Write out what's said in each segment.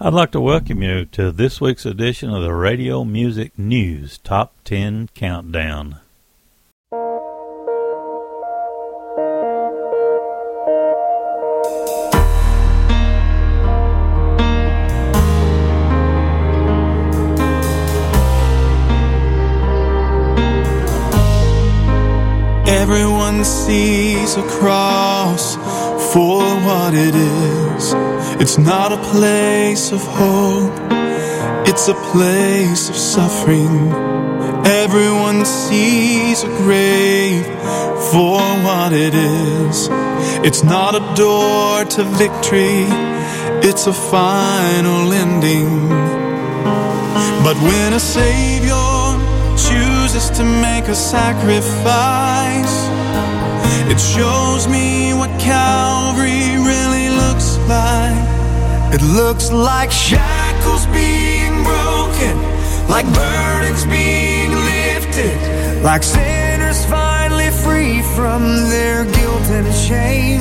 I'd like to welcome you to this week's edition of the Radio Music News Top 10 Countdown. Everyone sees a cross for what it is. It's not a place of hope, it's a place of suffering. Everyone sees a grave for what it is. It's not a door to victory, it's a final ending. But when a Savior chooses to make a sacrifice, it shows me what Calvary really looks like. It looks like shackles being broken, like burdens being lifted, like sinners finally free from their guilt and shame.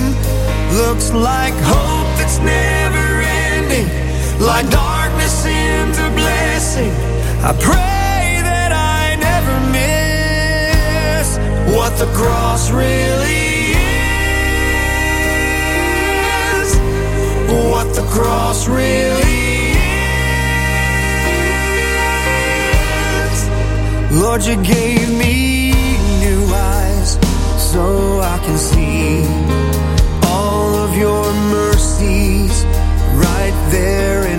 Looks like hope that's never ending, like darkness into blessing. I pray that I never miss what the cross really what the cross really is. Lord, you gave me new eyes so I can see all of your mercies right there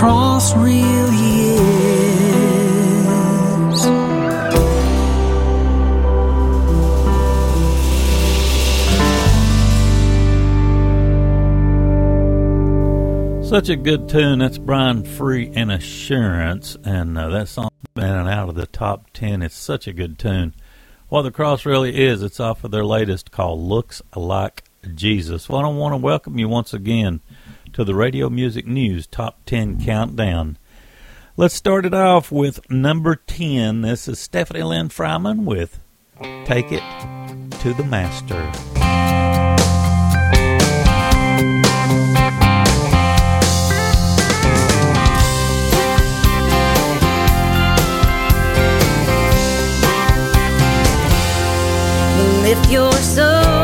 cross really is. Such a good tune. That's Brian Free and Assurance. And uh, that song been out of the top 10. It's such a good tune. What the Cross really is, it's off of their latest called Looks Like Jesus. Well, I want to welcome you once again to the Radio Music News Top 10 Countdown. Let's start it off with number 10. This is Stephanie Lynn Fryman with Take It to the Master. If your soul's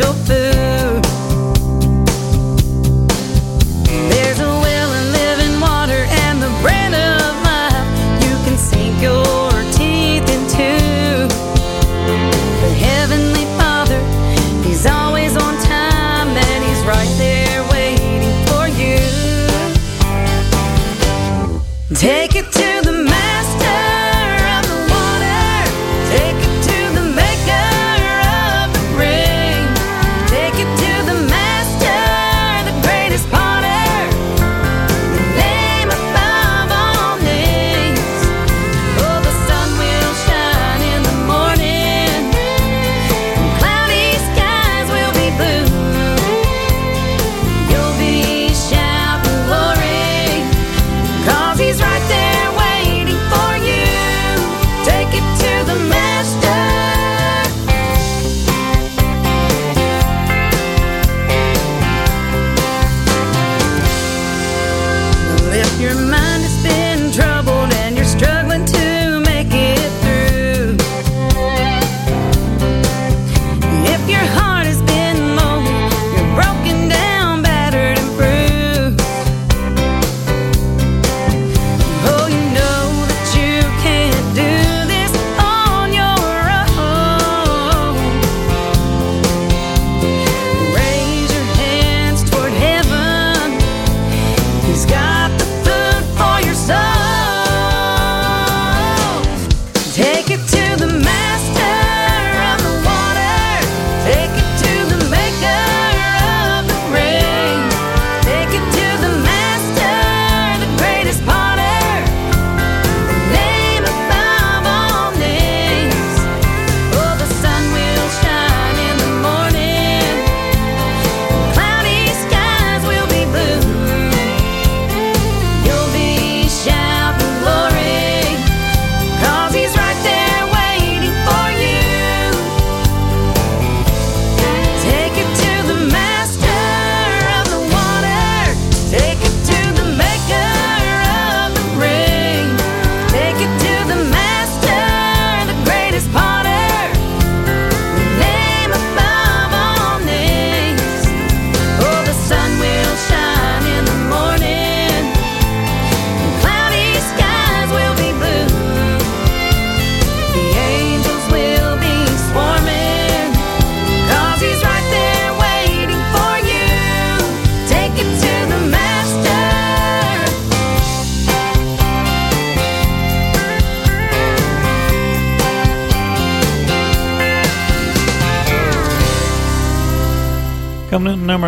spiritual food.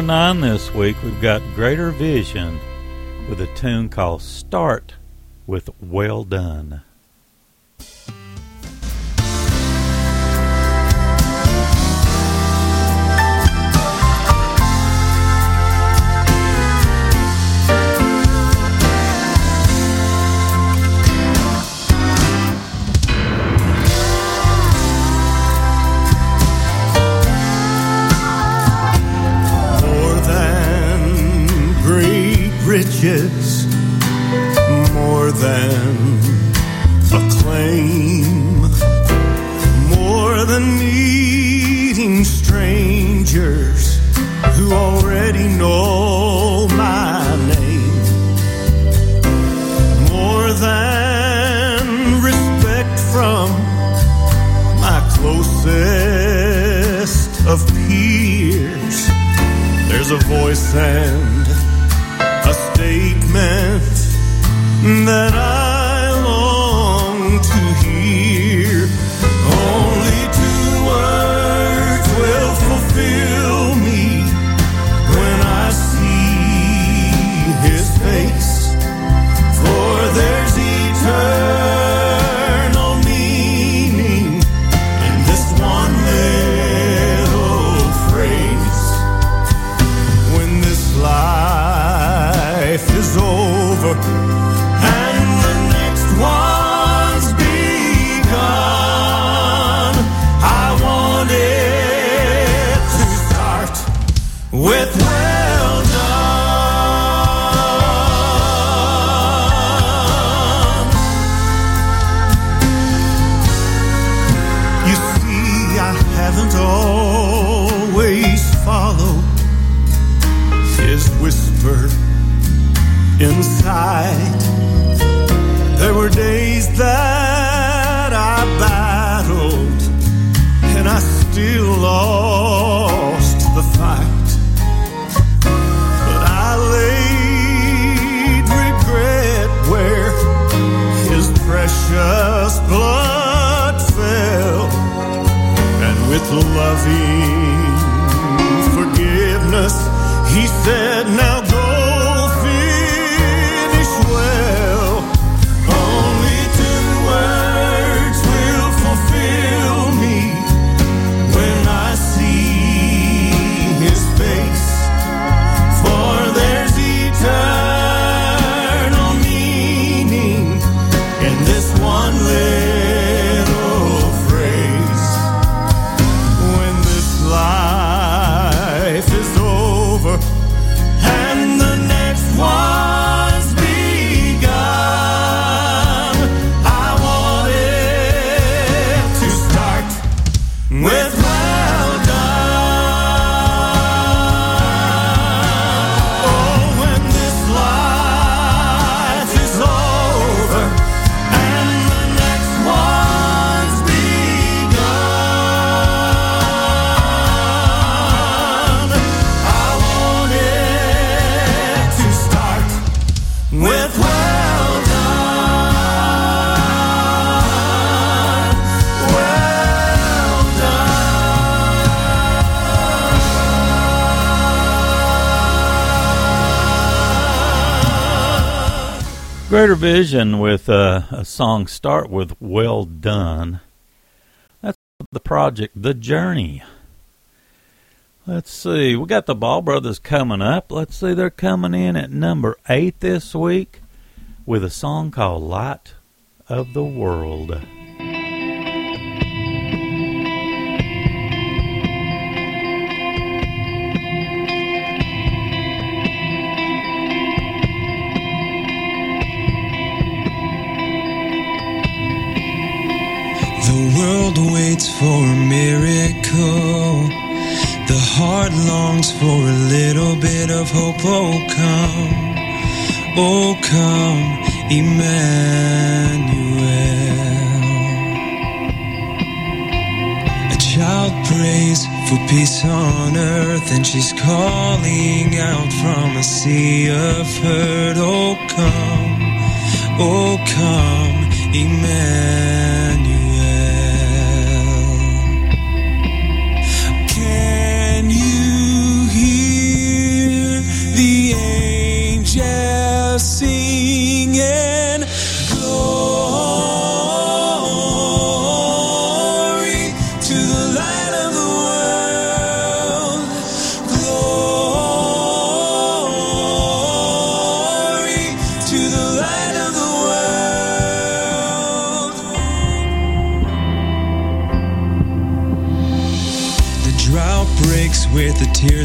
Nine this week, we've got Greater Vision with a tune called Start with Well Done. Riches more than acclaim, more than meeting strangers who already know my name, more than respect from my closest of peers. There's a voice and statement that I Vision with a song start with Well Done. That's the project The Journey. Let's see. We got the Ball Brothers coming up. Let's see. They're coming in at number eight this week with a song called Light of the World. World waits for a miracle. The heart longs for a little bit of hope. Oh, come, oh, come, Emmanuel. A child prays for peace on earth, and she's calling out from a sea of hurt. Oh, come, oh, come, Emmanuel.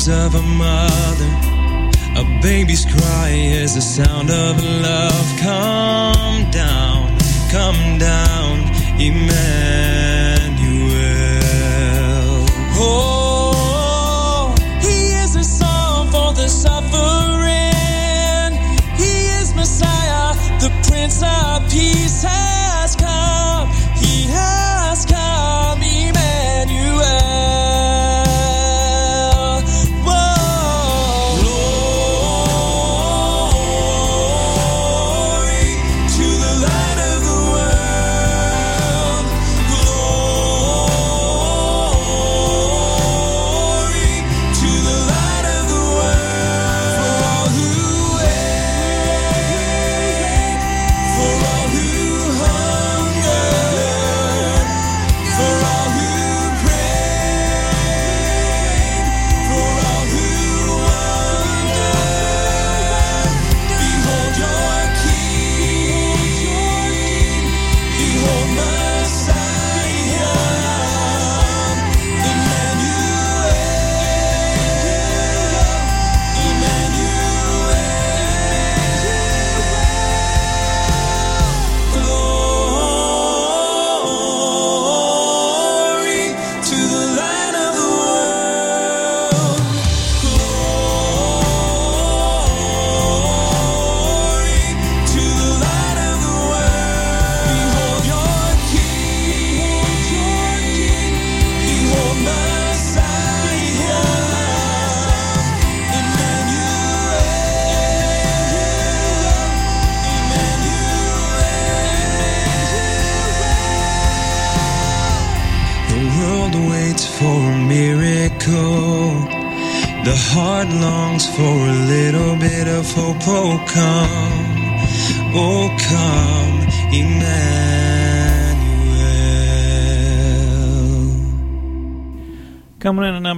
Of a mother. A baby's cry is the sound of love. Come down, come down, Emmanuel.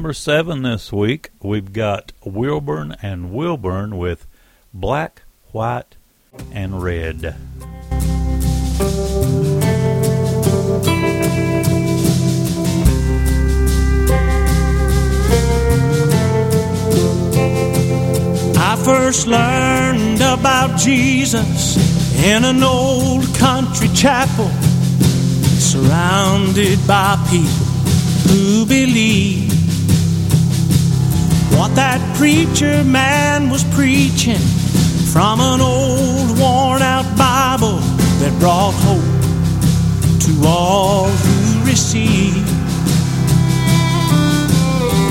Number seven this week, we've got Wilburn and Wilburn with Black, White, and Red. I first learned about Jesus in an old country chapel, surrounded by people who believe what that preacher man was preaching from an old worn out Bible that brought hope to all who receive.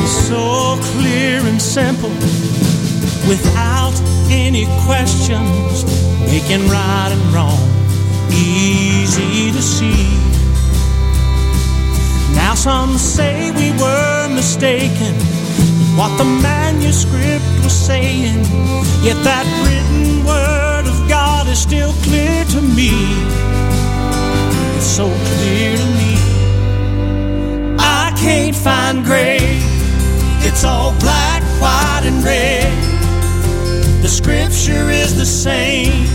So clear and simple without any questions, making right and wrong easy to see. Now some say we were mistaken, what the manuscript was saying, yet that written word of God is still clear to me. It's so clear to me. I can't find gray, it's all black, white, and red. The scripture is the same.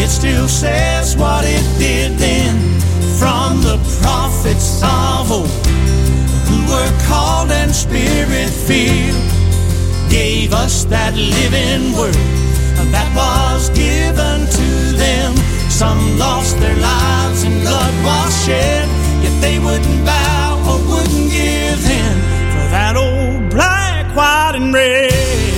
It still says what it did then from the prophets of old were called and spirit filled gave us that living word that was given to them. Some lost their lives and blood was shed, yet they wouldn't bow or wouldn't give in for that old black, white, and red.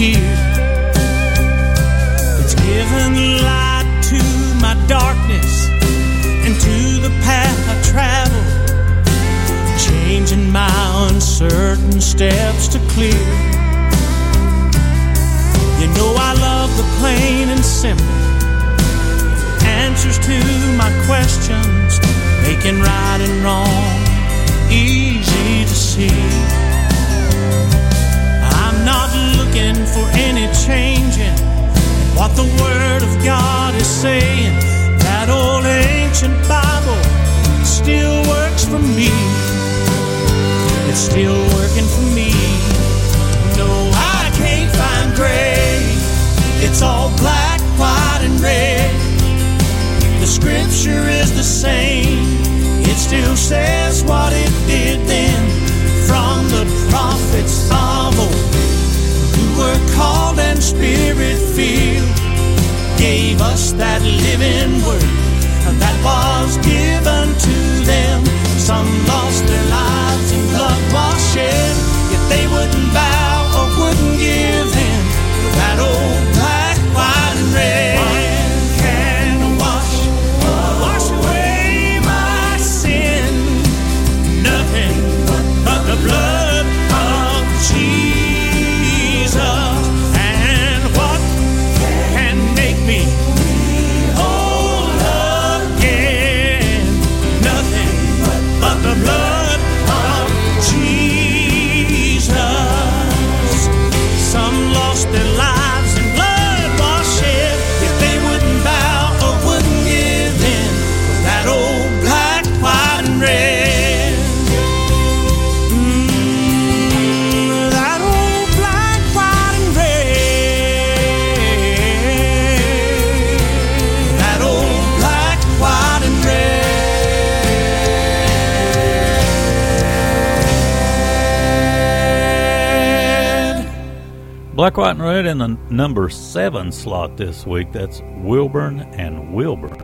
Here. It's given light to my darkness and to the path I travel, changing my uncertain steps to clear. You know I love the plain and simple answers to my questions, making right and wrong easy to see. Looking for any changing what the Word of God is saying. That old ancient Bible still works for me. It's still working for me. No, I can't find gray. It's all black, white, and red. The scripture is the same. It still says what it did then from the prophets of old called and spirit filled gave us that living word that was given to them. Some lost their Black, White, and Red in the number seven slot this week. That's Wilburn and Wilburn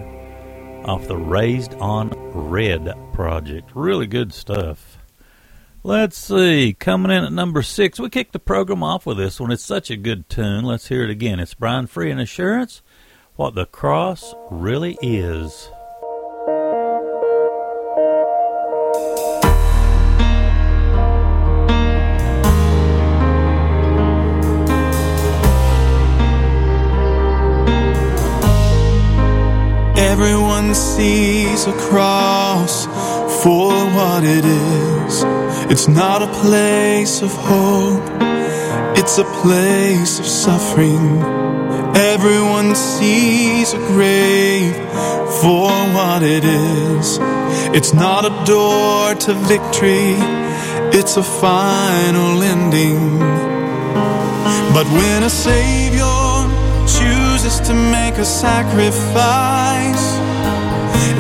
off the Raised on Red project. Really good stuff. Let's see. Coming in at number six, we kicked the program off with this one. It's such a good tune. Let's hear it again. It's Brian Free and Assurance. What the cross really is. Sees a cross for what it is. It's not a place of hope, it's a place of suffering. Everyone sees a grave for what it is. It's not a door to victory, it's a final ending. But when a Savior chooses to make a sacrifice,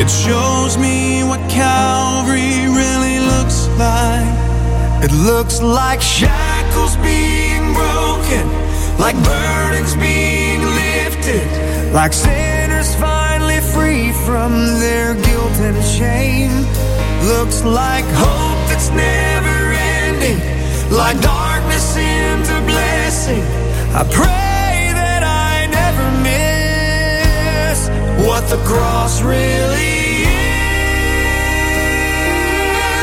it shows me what Calvary really looks like. It looks like shackles being broken, like burdens being lifted, like sinners finally free from their guilt and shame. Looks like hope that's never ending, like darkness into blessing. I pray what the cross really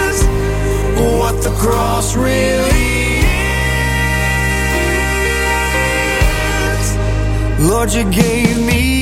is. What the cross really is. Lord, you gave me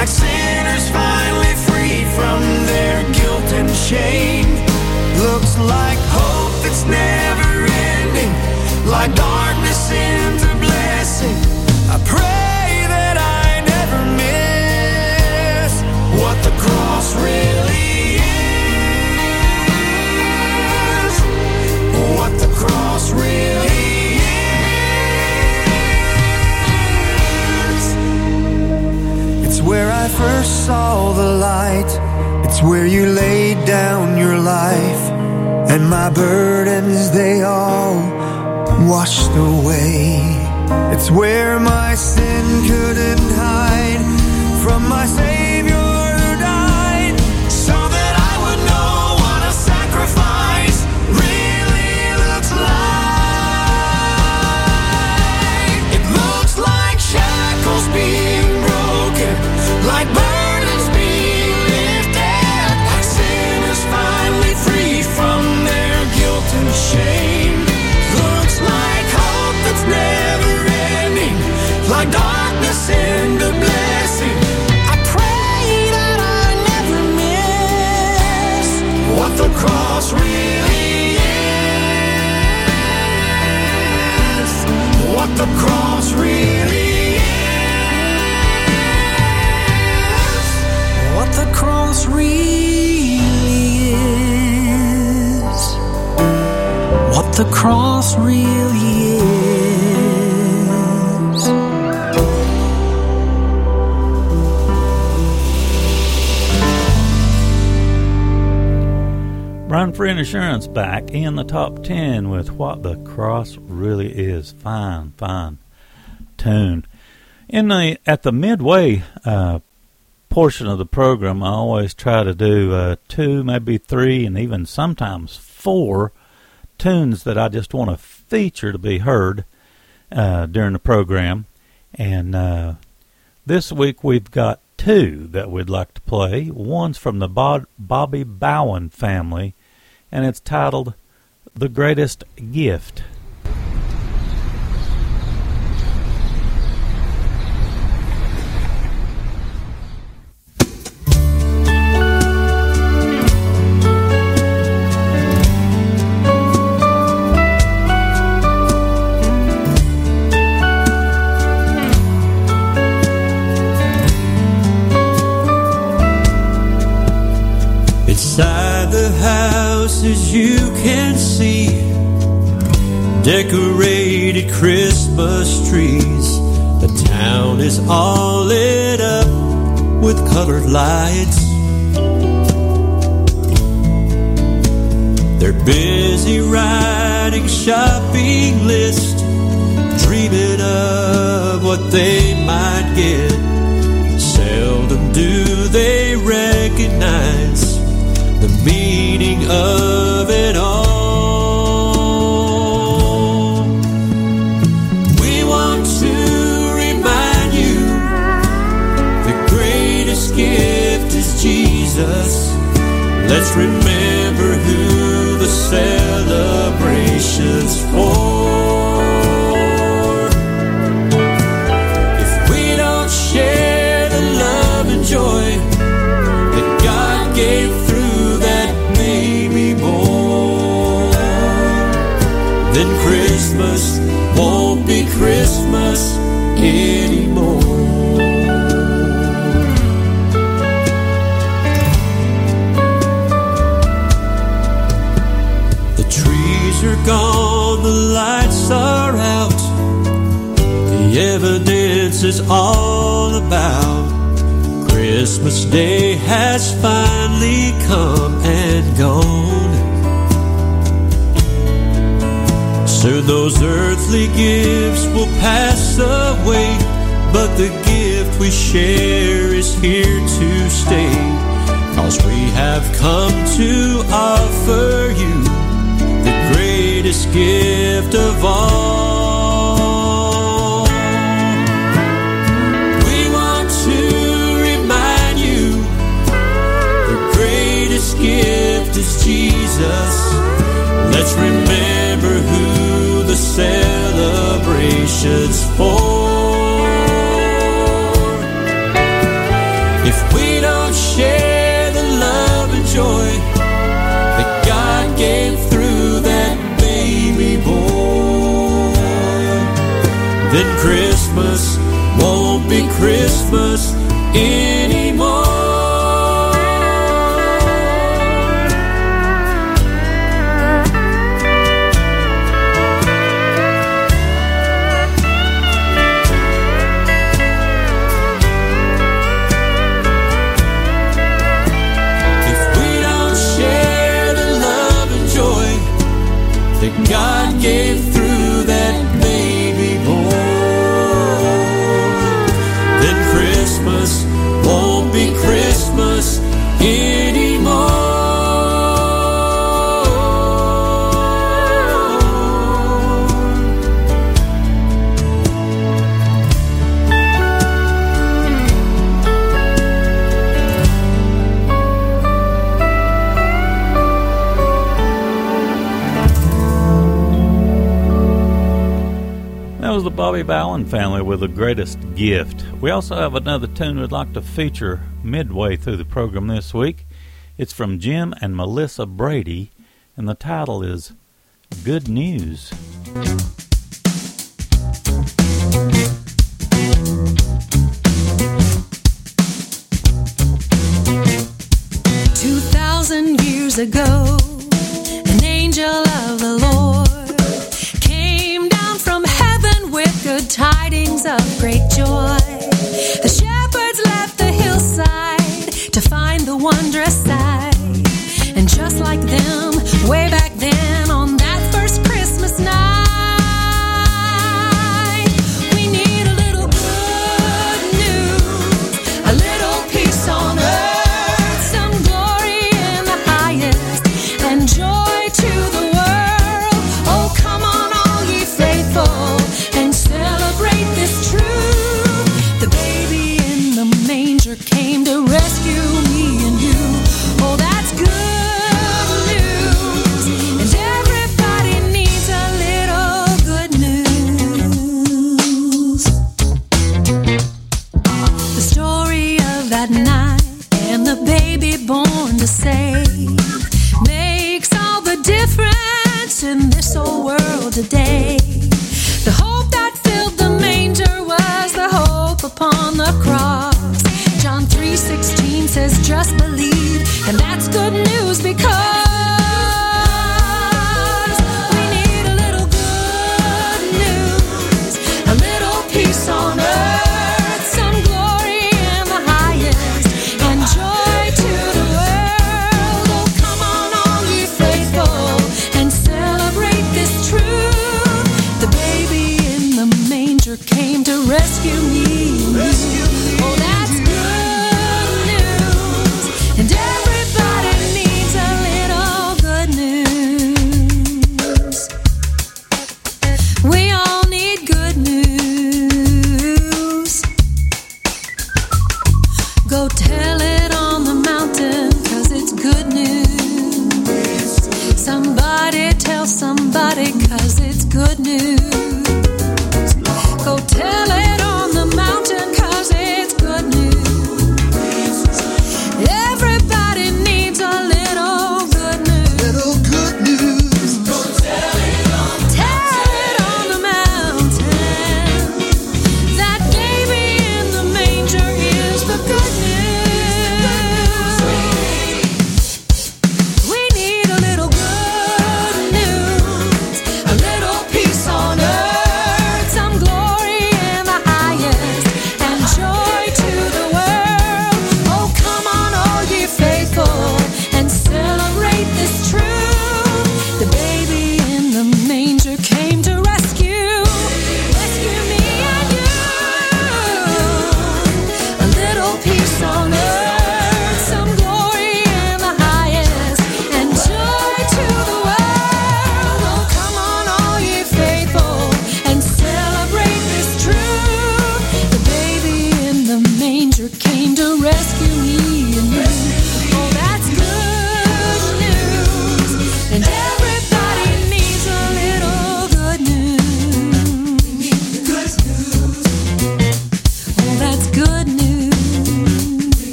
like sinners finally free from their guilt and shame. Looks like hope that's never ending, like darkness into blessing. First saw the light. It's where you laid down your life. And my burdens, they all washed away. It's where my sin couldn't hide from my Savior really is. Brian Free and Assurance back in the top 10 with What the Cross Really Is. Fine, fine tune. In the At the midway uh, portion of the program, I always try to do uh, two, maybe three, and even sometimes four tunes that I just want to feature to be heard uh, during the program. And uh, this week we've got two that we'd like to play. One's from the Bob- Bobby Bowen family, and it's titled The Greatest Gift. As you can see, decorated Christmas trees. The town is all lit up with colored lights. They're busy writing shopping lists, dreaming of what they might get. Seldom do they recognize the meaning of it all. We want to remind you the greatest gift is Jesus. Let's remember who the celebration's for. this is all about. Christmas Day has finally come and gone. Soon those earthly gifts will pass away, but the gift we share is here to stay. Cause we have come to offer you the greatest gift of all. Allen family with the greatest gift. We also have another tune we'd like to feature midway through the program this week. It's from Jim and Melissa Brady, and the title is Good News. Two thousand years ago, an angel. joy.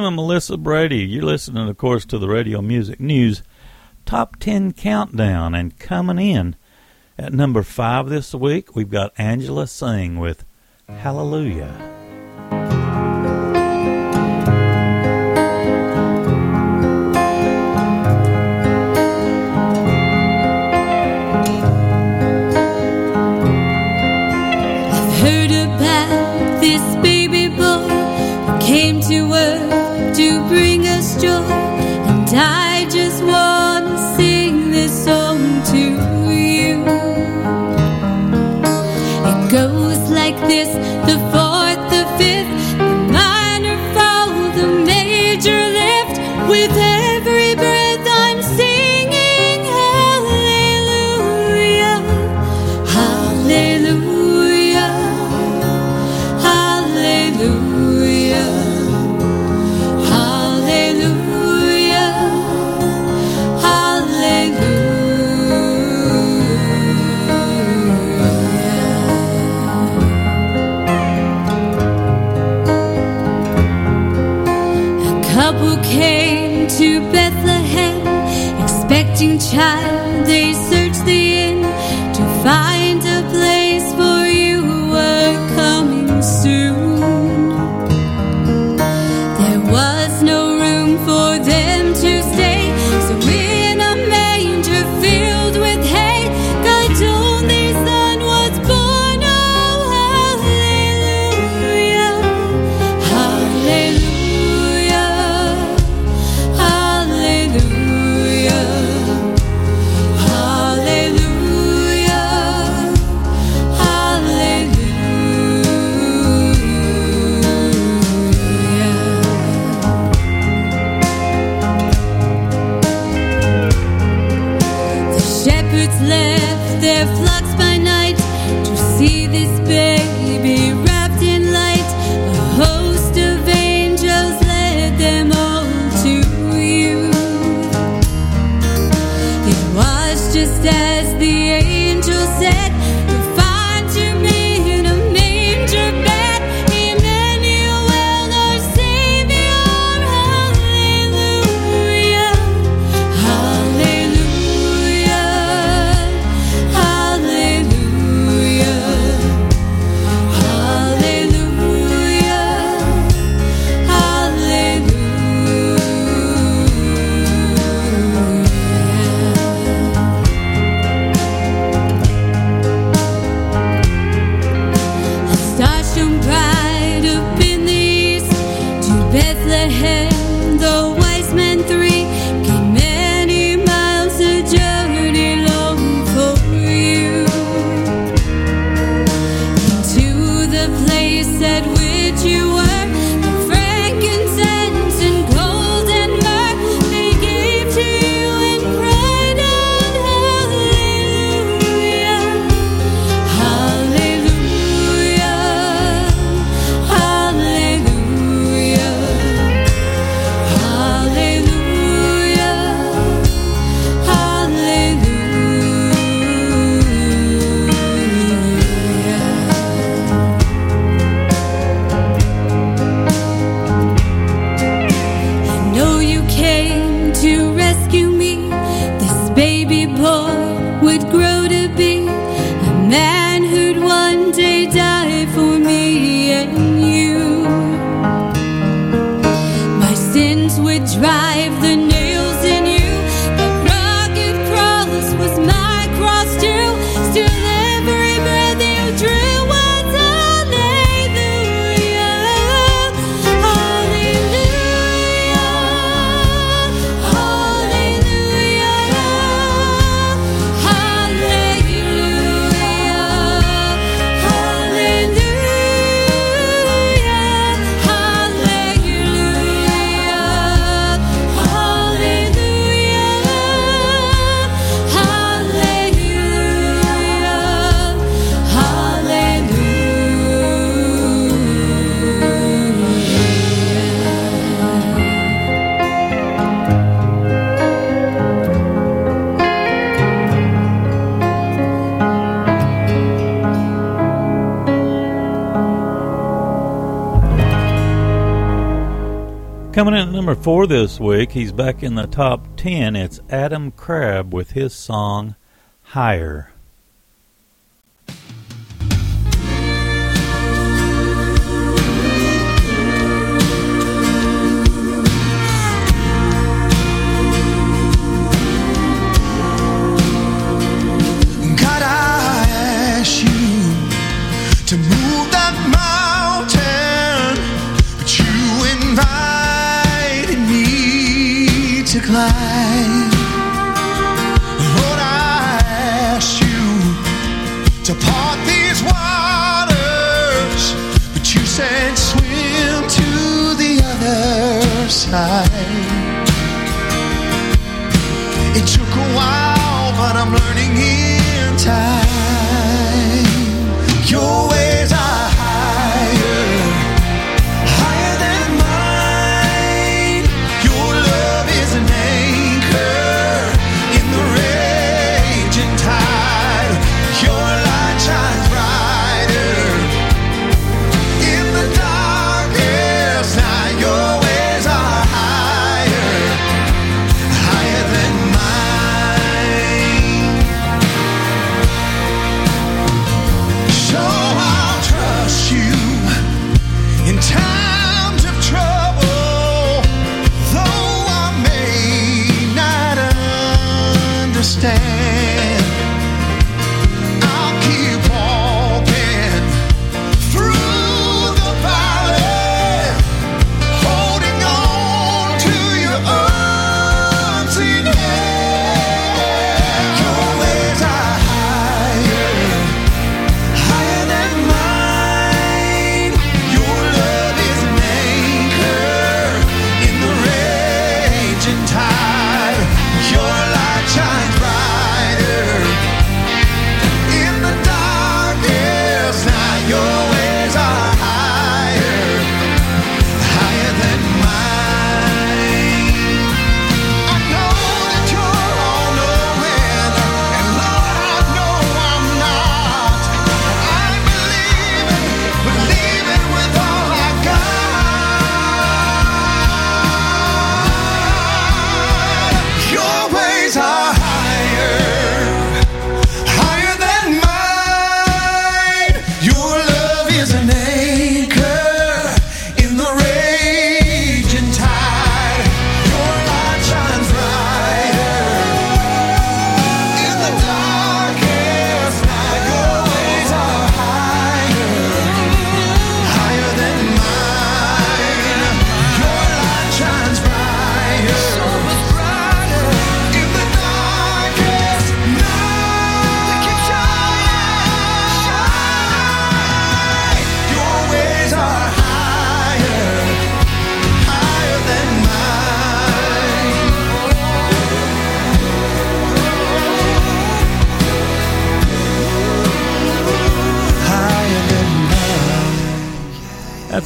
William and Melissa Brady. You're listening, of course, to the Radio Music News Top 10 Countdown. And coming in at number five this week, we've got Angela Singh with Hallelujah. came to earth. this the 精彩。Number four this week, he's back in the top ten. It's Adam Crabb with his song Higher. smile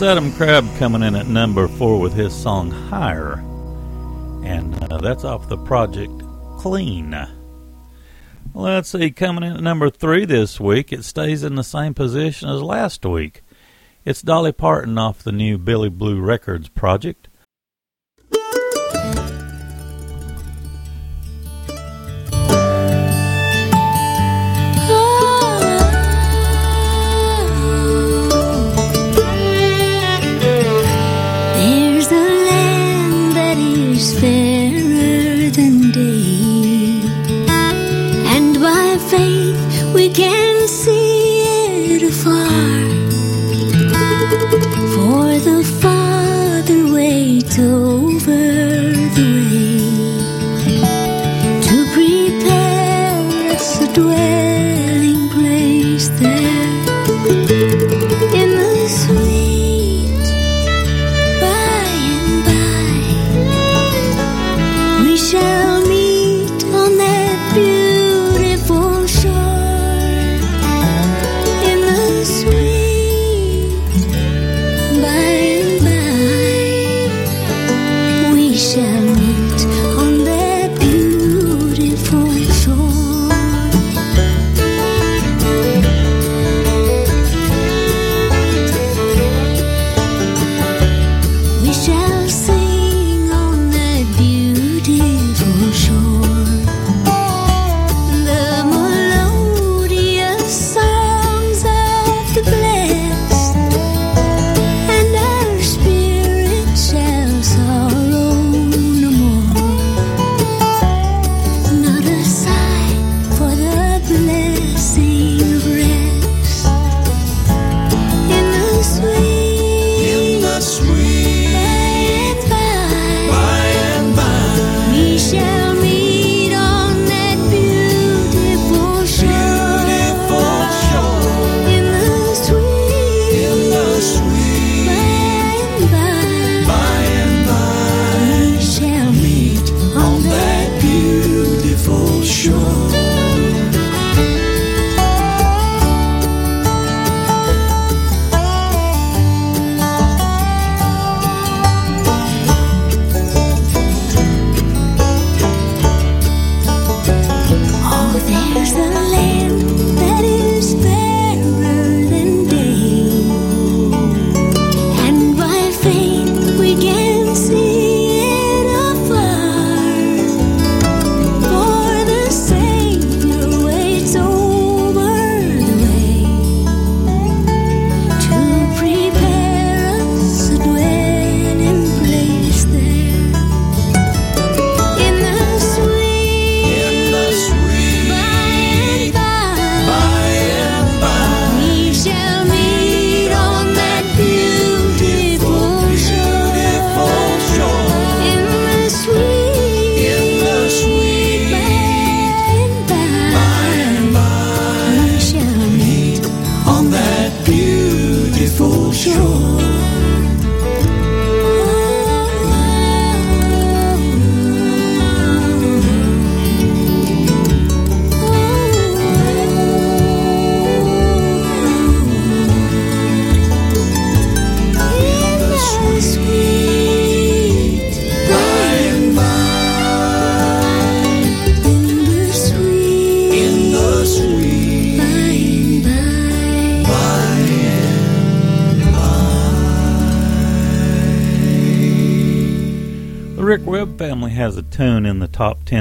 Adam Crabb coming in at number four with his song Higher, and uh, that's off the project Clean. Let's see, coming in at number three this week, it stays in the same position as last week. It's Dolly Parton off the new Billy Blue Records project, we can't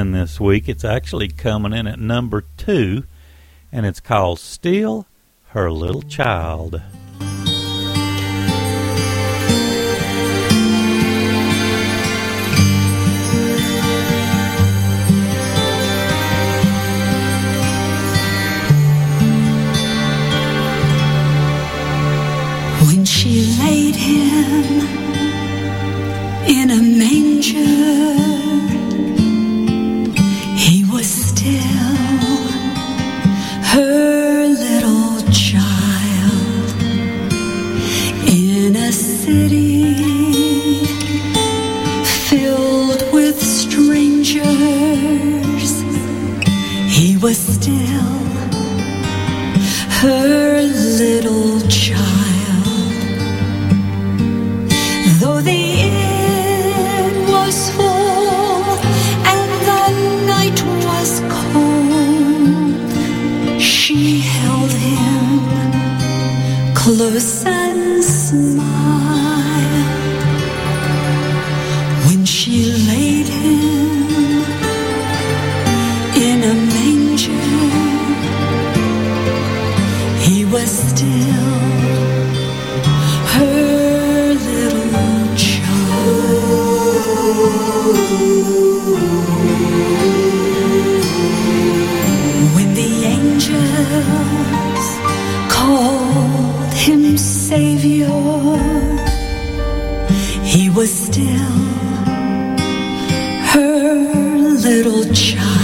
in this week. It's actually coming in at number two, and it's called Still Her Little Child. When she laid him in a manger. city filled with strangers. He was still her little child. Though the inn was full and the night was cold, she held him close and smiled. Called him Savior, he was still her little child.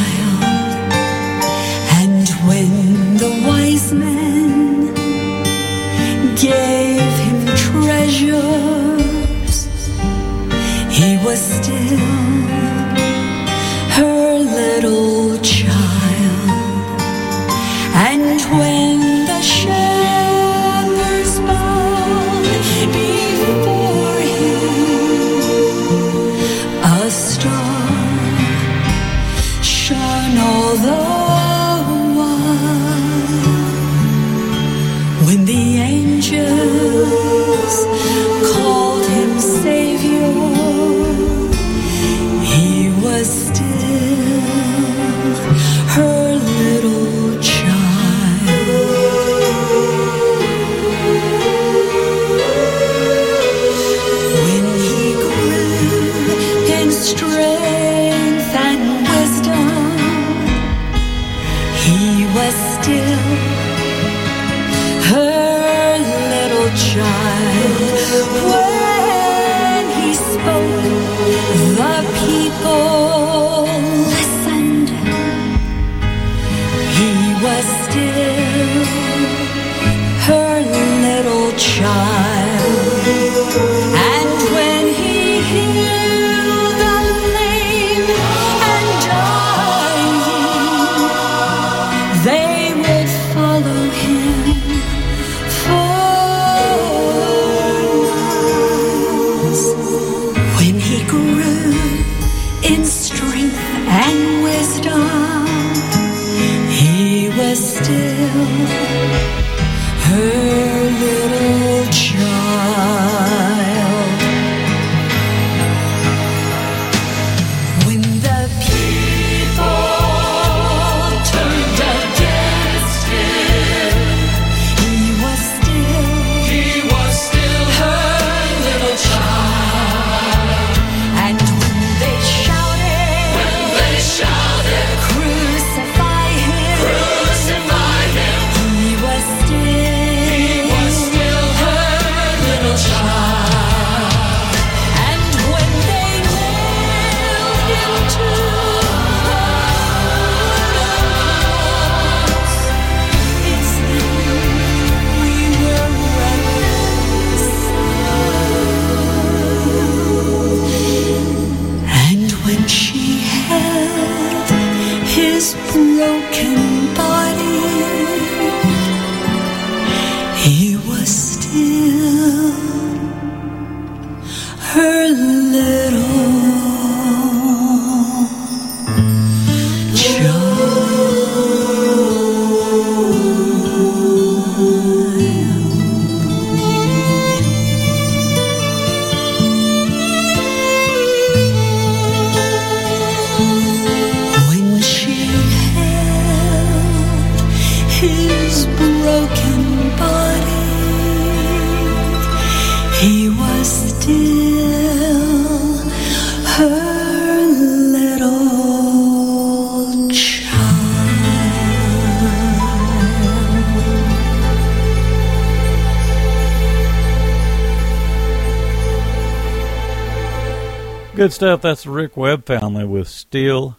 Good stuff. That's the Rick Webb family with Still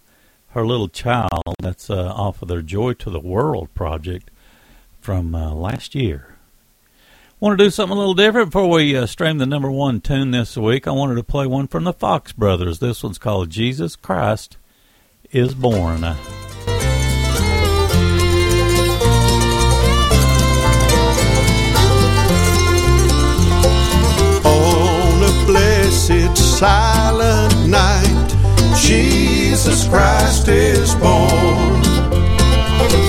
Her Little Child. That's uh, off of their Joy to the World project from uh, last year. Want to do something a little different before we uh, stream the number one tune this week? I wanted to play one from the Fox Brothers. This one's called Jesus Christ is Born. Blessed silent night, Jesus Christ is born.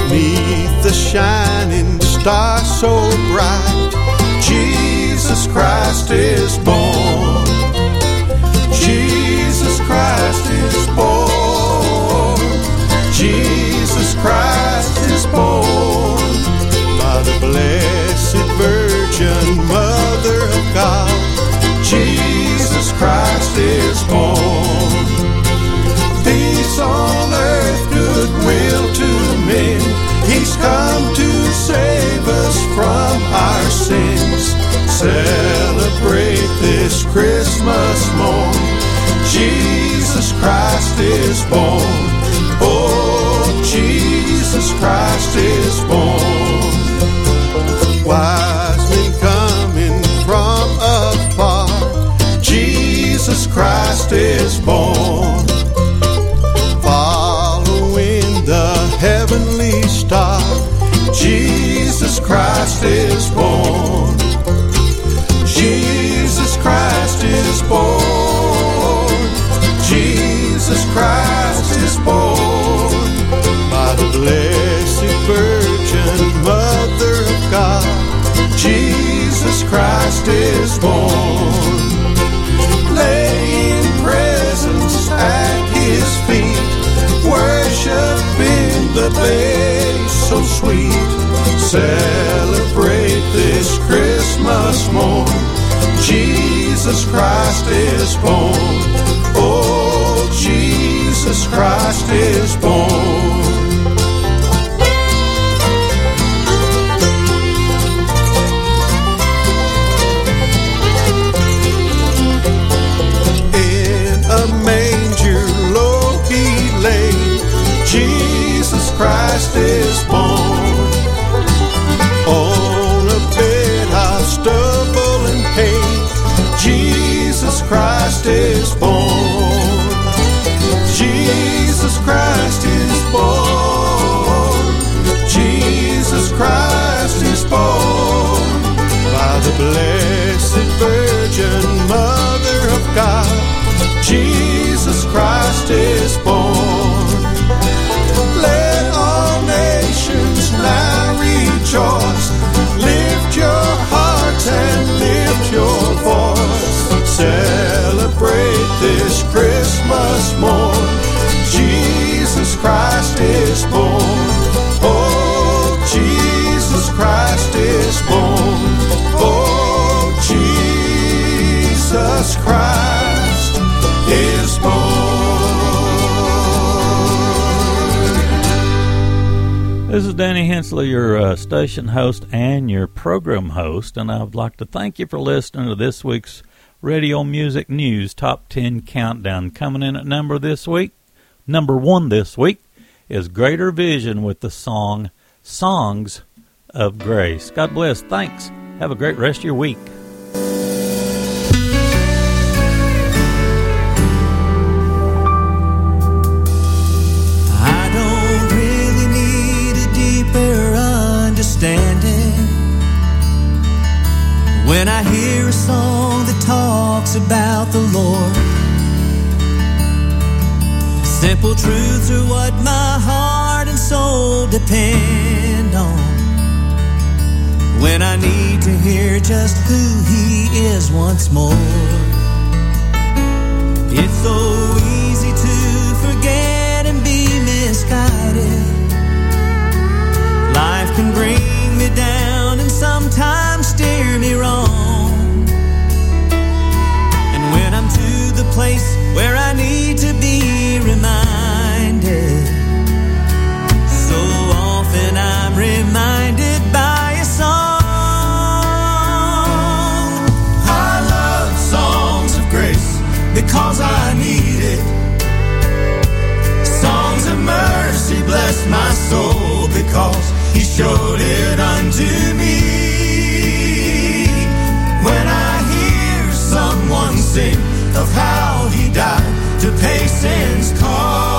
Neath the shining star so bright, Jesus Christ is born. Jesus Christ is born. Jesus Christ is born by the blessed Virgin Mother of God. Jesus Christ is born. Peace on earth, goodwill to men. He's come to save us from our sins. Celebrate this Christmas morn. Jesus Christ is born. Oh, Jesus Christ is born. Wise Christ is born. Following the heavenly star. Jesus Christ is born. Jesus Christ is born. Jesus Christ is born by the blessed Virgin Mother of God. Jesus Christ is born. Worshiping the babe so sweet. Celebrate this Christmas morn. Jesus Christ is born. Oh, Jesus Christ is born. Blessed Virgin Mother of God. Jesus Christ is born. Let all nations now rejoice. Lift your hearts and lift your voice. Celebrate this Christmas morn. Jesus Christ is born. This is Danny Hensley, your uh, station host and your program host, and I would like to thank you for listening to this week's Radio Music News Top 10 Countdown. Coming in at number this week, number one this week, is Greater Vision with the song Songs of Grace. God bless. Thanks. Have a great rest of your week. Understanding. When I hear a song that talks about the Lord, simple truths are what my heart and soul depend on. When I need to hear just who He is once more. It's so easy to forget and be misguided. Life can bring down and sometimes steer me wrong. And when I'm to the place where I need to be reminded, so often I'm reminded by a song. I love songs of grace because I need it. Songs of mercy bless my soul because he showed it unto me. When I hear someone sing of how he died to pay sin's call.